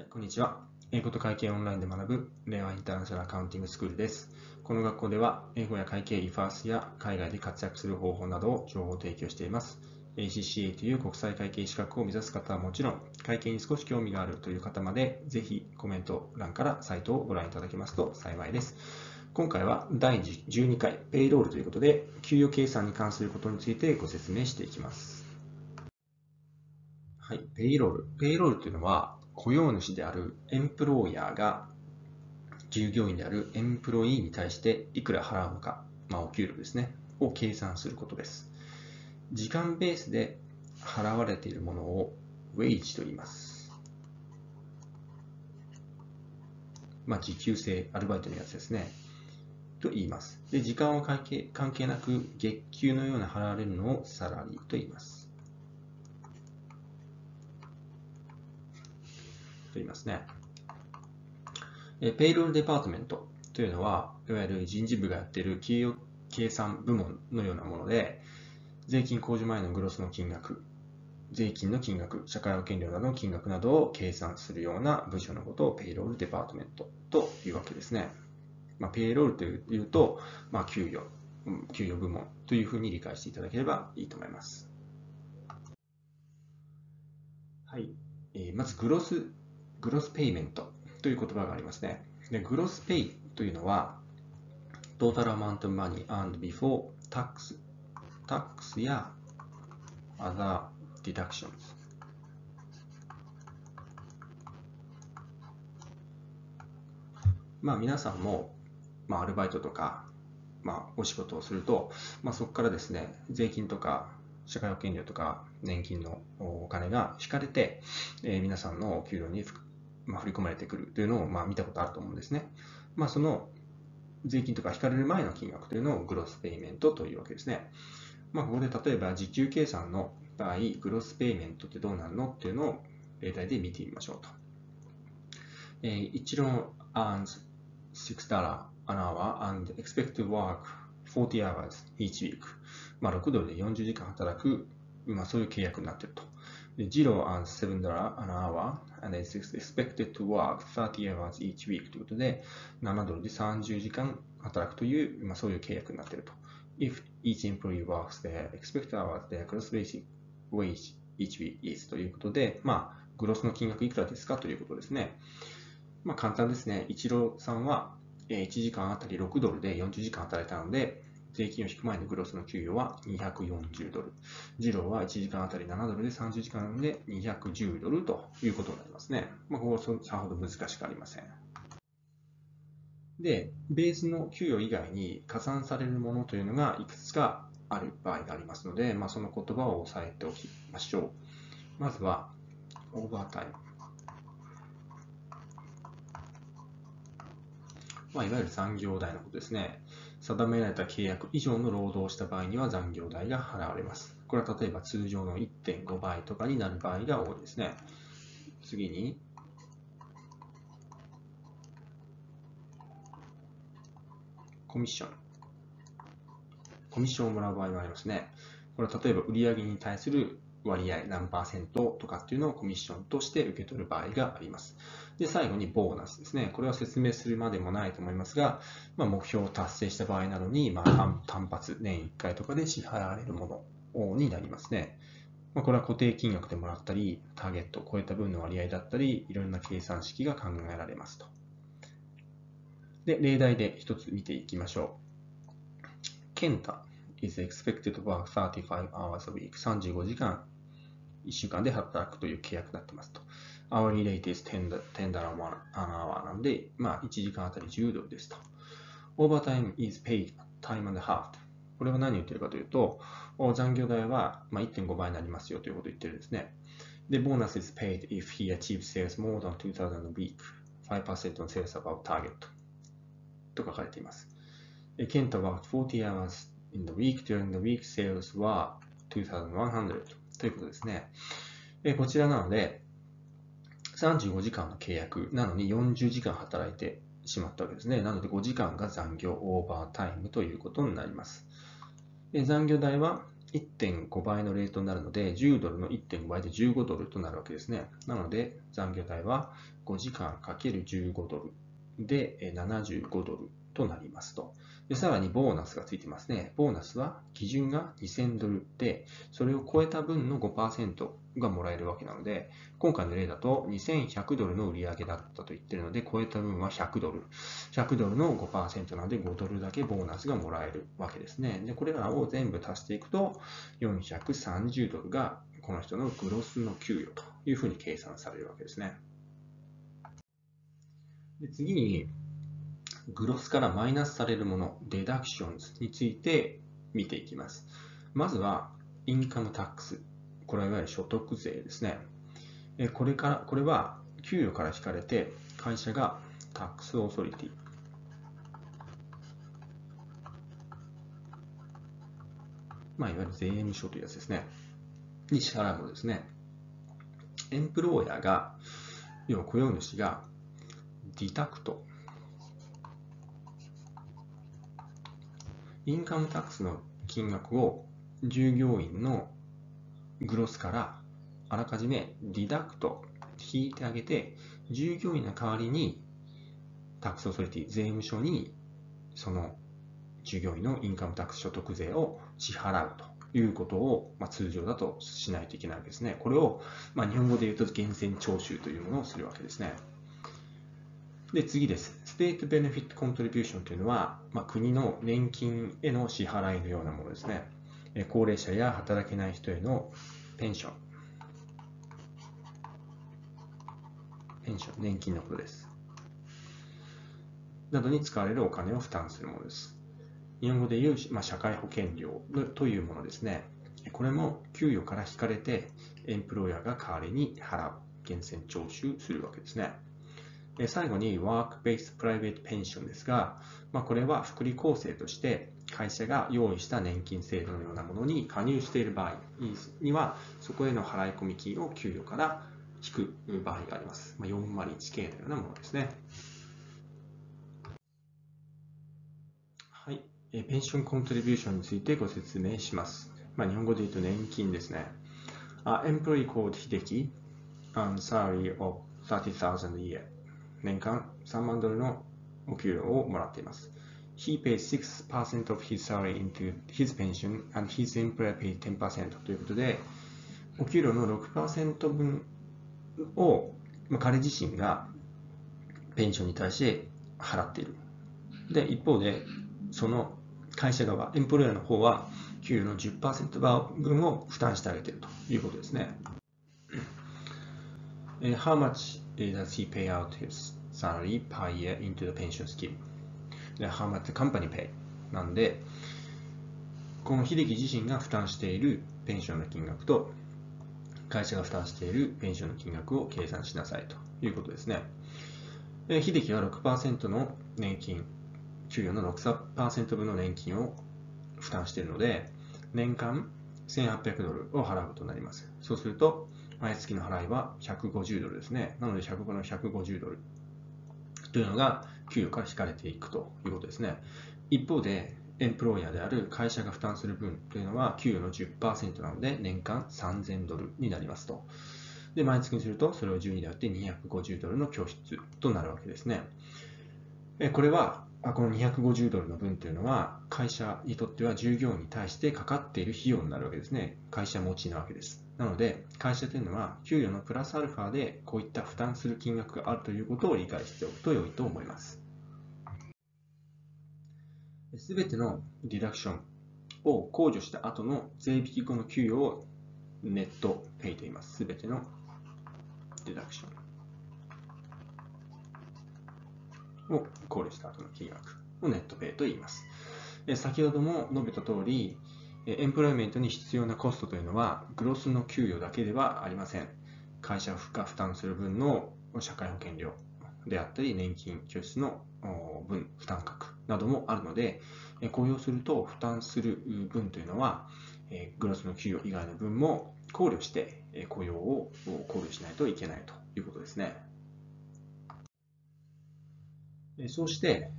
はい、こんにちは。英語と会計オンラインで学ぶ令和インターナショナルアカウンティングスクールです。この学校では英語や会計 EFARS や海外で活躍する方法などを情報提供しています。ACCA という国際会計資格を目指す方はもちろん、会計に少し興味があるという方まで、ぜひコメント欄からサイトをご覧いただけますと幸いです。今回は第12回ペイロールということで、給与計算に関することについてご説明していきます。はい、 payroll。Payroll というのは、雇用主である employer が従業員である employee に対していくら払うのか、まあ、お給料ですね、を計算することです。時間ベースで払われているものをウェイジと言います。まあ、時給制、アルバイトのやつですね。と言います。で、時間は関係関係なく月給のような払われるのを salary と言います。と言いますね。 Payroll department というのは、いわゆる人事部がやっている給与計算部門のようなもので、税金控除前の gross の金額、税金の金額、社会保険料などの金額などを計算するような部署のことを payroll department というわけですね。まあ、 payroll というと、まあ、給与、給与部門というふうに理解していただければいいと思います。はい。えー、まず、グロスグロスペイメントという言葉がありますね。でグロスペイというのは、トータルアマントマニー and before tax, tax や other deductions。まあ皆さんも、まあ、アルバイトとか、まあ、お仕事をすると、まあ、そこからですね、税金とか社会保険料とか年金のお金が引かれて、えー、皆さんの給料にまあ、振り込まれてくるというのをまあ見たことあると思うんですね。まあ、その税金とか引かれる前の金額というのをグロスペイメントというわけですね。まあ、ここで例えば時給計算の場合、グロスペイメントってどうなるのっていうのを例題で見てみましょうと。えー、一論 earns $6 an hour and expect to work 40 hours each week。まあ、6ドルで40時間働く、まあ、そういう契約になっていると。Zero earns $7 an hour and is expected to work 30 hours each week ということで、7ドルで30時間働くという、まあ、そういう契約になっていると。If each employee works their expected hours, their gross basic wage each week is ということで、まあ、グロスの金額いくらですかということですね。まあ、簡単ですね。イチローさんは1時間あたり6ドルで40時間働いたので、税金を引く前のグロスの給与は240ドル。ジローは1時間あたり7ドルで30時間で210ドルということになりますね。まあ、ここはさほど難しくありません。で、ベースの給与以外に加算されるものというのがいくつかある場合がありますので、まあ、その言葉を押さえておきましょう。まずは、オーバータイム。まあ、いわゆる残業代のことですね。定められた契約以上の労働をした場合には残業代が払われます。これは例えば通常の1.5倍とかになる場合が多いですね。次に、コミッション。コミッションをもらう場合もありますね。これは例えば売上に対する割合何パーセントとかっていうのをコミッションとして受け取る場合があります。で、最後にボーナスですね。これは説明するまでもないと思いますが、まあ、目標を達成した場合なのに、まあ、単発、年1回とかで支払われるものになりますね。まあ、これは固定金額でもらったり、ターゲットを超えた分の割合だったり、いろんな計算式が考えられますと。で、例題で一つ見ていきましょう。ケンタ is expected to work 35 hours a week 35時間1週間で働くという契約になってますと。Hourly rate is $10, $10 an hour なんで、まあ、1時間あたり10ドルですと。overtime is paid time and a half これは何を言ってるかというと、残業代は1.5倍になりますよということを言ってるんですね。で、ボーナス is paid if he achieves sales more than 2000 a week 5% on sales above target と書かれています。ケントは40 hours in the week during the week sales は2100ということですね。こちらなので、35時間の契約なのに40時間働いてしまったわけですね。なので5時間が残業オーバータイムということになります。で残業代は1.5倍のレートになるので、10ドルの1.5倍で15ドルとなるわけですね。なので、残業代は5時間 ×15 ドルで75ドルとなりますと。で、さらにボーナスがついてますね。ボーナスは基準が2000ドルで、それを超えた分の5%がもらえるわけなので、今回の例だと2100ドルの売り上げだったと言ってるので、超えた分は100ドル。100ドルの5%なので5ドルだけボーナスがもらえるわけですね。で、これらを全部足していくと、430ドルがこの人のグロスの給与というふうに計算されるわけですね。で次に、グロスからマイナスされるもの、デダクションズについて見ていきます。まずは、インカムタックス。これはいわゆる所得税ですね。これから、これは、給与から引かれて、会社がタックスオーソリティ。まあ、いわゆる税務署というやつですね。に支払うものですね。Employer が、要は雇用主が、 deduct income tax の金額を従業員の gross からあらかじめ deduct 引いてあげて従業員の代わりに tax authority 税務署にその従業員の income tax 所得税を支払うということを、まあ、通常だとしないといけないわけですね。これを、まあ、日本語で言うと源泉徴収というものをするわけですね。で、次です。ステートベネフィットコントリビューションというのは、まあ、国の年金への支払いのようなものですね。高齢者や働けない人へのペンション。ペンション、年金のことです。などに使われるお金を負担するものです。日本語で言う、まあ、社会保険料というものですね。これも給与から引かれて、エンプロイヤーが代わりに払う、源泉徴収するわけですね。最後に Work-Based Private Pension ですが、まあ、これは福利厚生として会社が用意した年金制度のようなものに加入している場合には、そこへの払い込み金を給与から引く場合があります。まあ、401系のようなものですね。はい。ペンションコントリビューションについてご説明します。まあ、日本語で言うと年金ですね。A employee called Hideki on salary of 30,000 a year 年間3万ドルのお給料をもらっています。He pays 6% of his salary into his pension and his employer pays 10%ということで、お給料の6%分を、まあ、彼自身がペンションに対して払っている。で、一方で、その会社側、エンプロイヤーの方は、給与の10%分を負担してあげているということですね。How much does he pay out his salary per year into the pension scheme? で how much the company pay? なんで、この秀樹自身が負担しているペンションの金額と、会社が負担しているペンションの金額を計算しなさいということですね。で秀樹は6%の年金、給与の6%分の年金を負担しているので、年間1800ドルを払うことになります。そうすると、毎月の払いは150ドルですね。なので100の150ドルというのが給与から引かれていくということですね。一方で、エンプロイヤーである会社が負担する分というのは給与の10%なので年間3000ドルになりますと。で、毎月にするとそれを12で割って250ドルの拠出となるわけですね。これは、この250ドルの分というのは会社にとっては従業員に対してかかっている費用になるわけですね。会社持ちなわけです。なので、会社というのは、給与のプラスアルファでこういった負担する金額があるということを理解しておくと良いと思います。すべてのディダクションを控除した後の税引き後の給与をネットペイと言います。すべてのディダクションを考慮した後の金額をネットペイと言います。先ほども述べた通り、エンプロイメントに必要なコストというのは、グロスの給与だけではありません。会社が負担する分の社会保険料であったり、年金拠出の分、負担額などもあるので、雇用すると負担する分というのは、グロスの給与以外の分も考慮して雇用を考慮しないといけないということですね。そうして、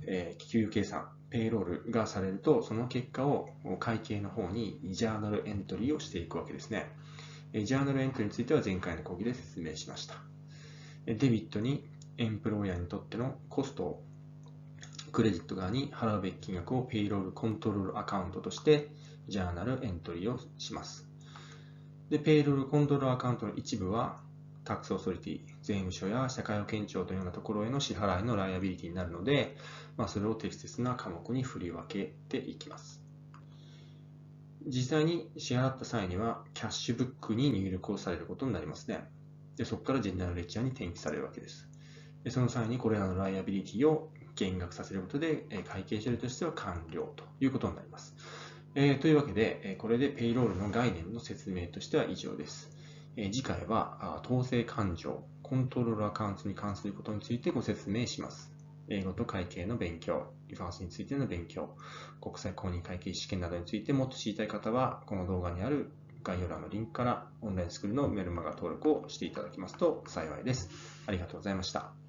給与計算ペイロールがされると、その結果を会計の方にジャーナルエントリーをしていくわけですね。ジャーナルエントリーについては前回の講義で説明しました。デビットにエンプロイヤーにとってのコストをクレジット側に払うべき金額をペイロールコントロールアカウントとしてジャーナルエントリーをします。で、ペイロールコントロールアカウントの一部はタックスオーソリティ、税務署や社会保険庁というようなところへの支払いのライアビリティになるので、まあ、それを適切な科目に振り分けていきます。実際に支払った際には、キャッシュブックに入力をされることになりますね。でそこからジェネラルレッチャーに転記されるわけです。でその際にこれらのライアビリティを減額させることで、会計処理としては完了ということになります。えー、というわけで、これでペイロールの概念の説明としては以上です。次回は統制勘定、コントロールアカウントに関することについてご説明します。英語と会計の勉強、リファースについての勉強、国際公認会計試験などについてもっと知りたい方は、この動画にある概要欄のリンクからオンラインスクールのメルマガ登録をしていただきますと幸いです。ありがとうございました。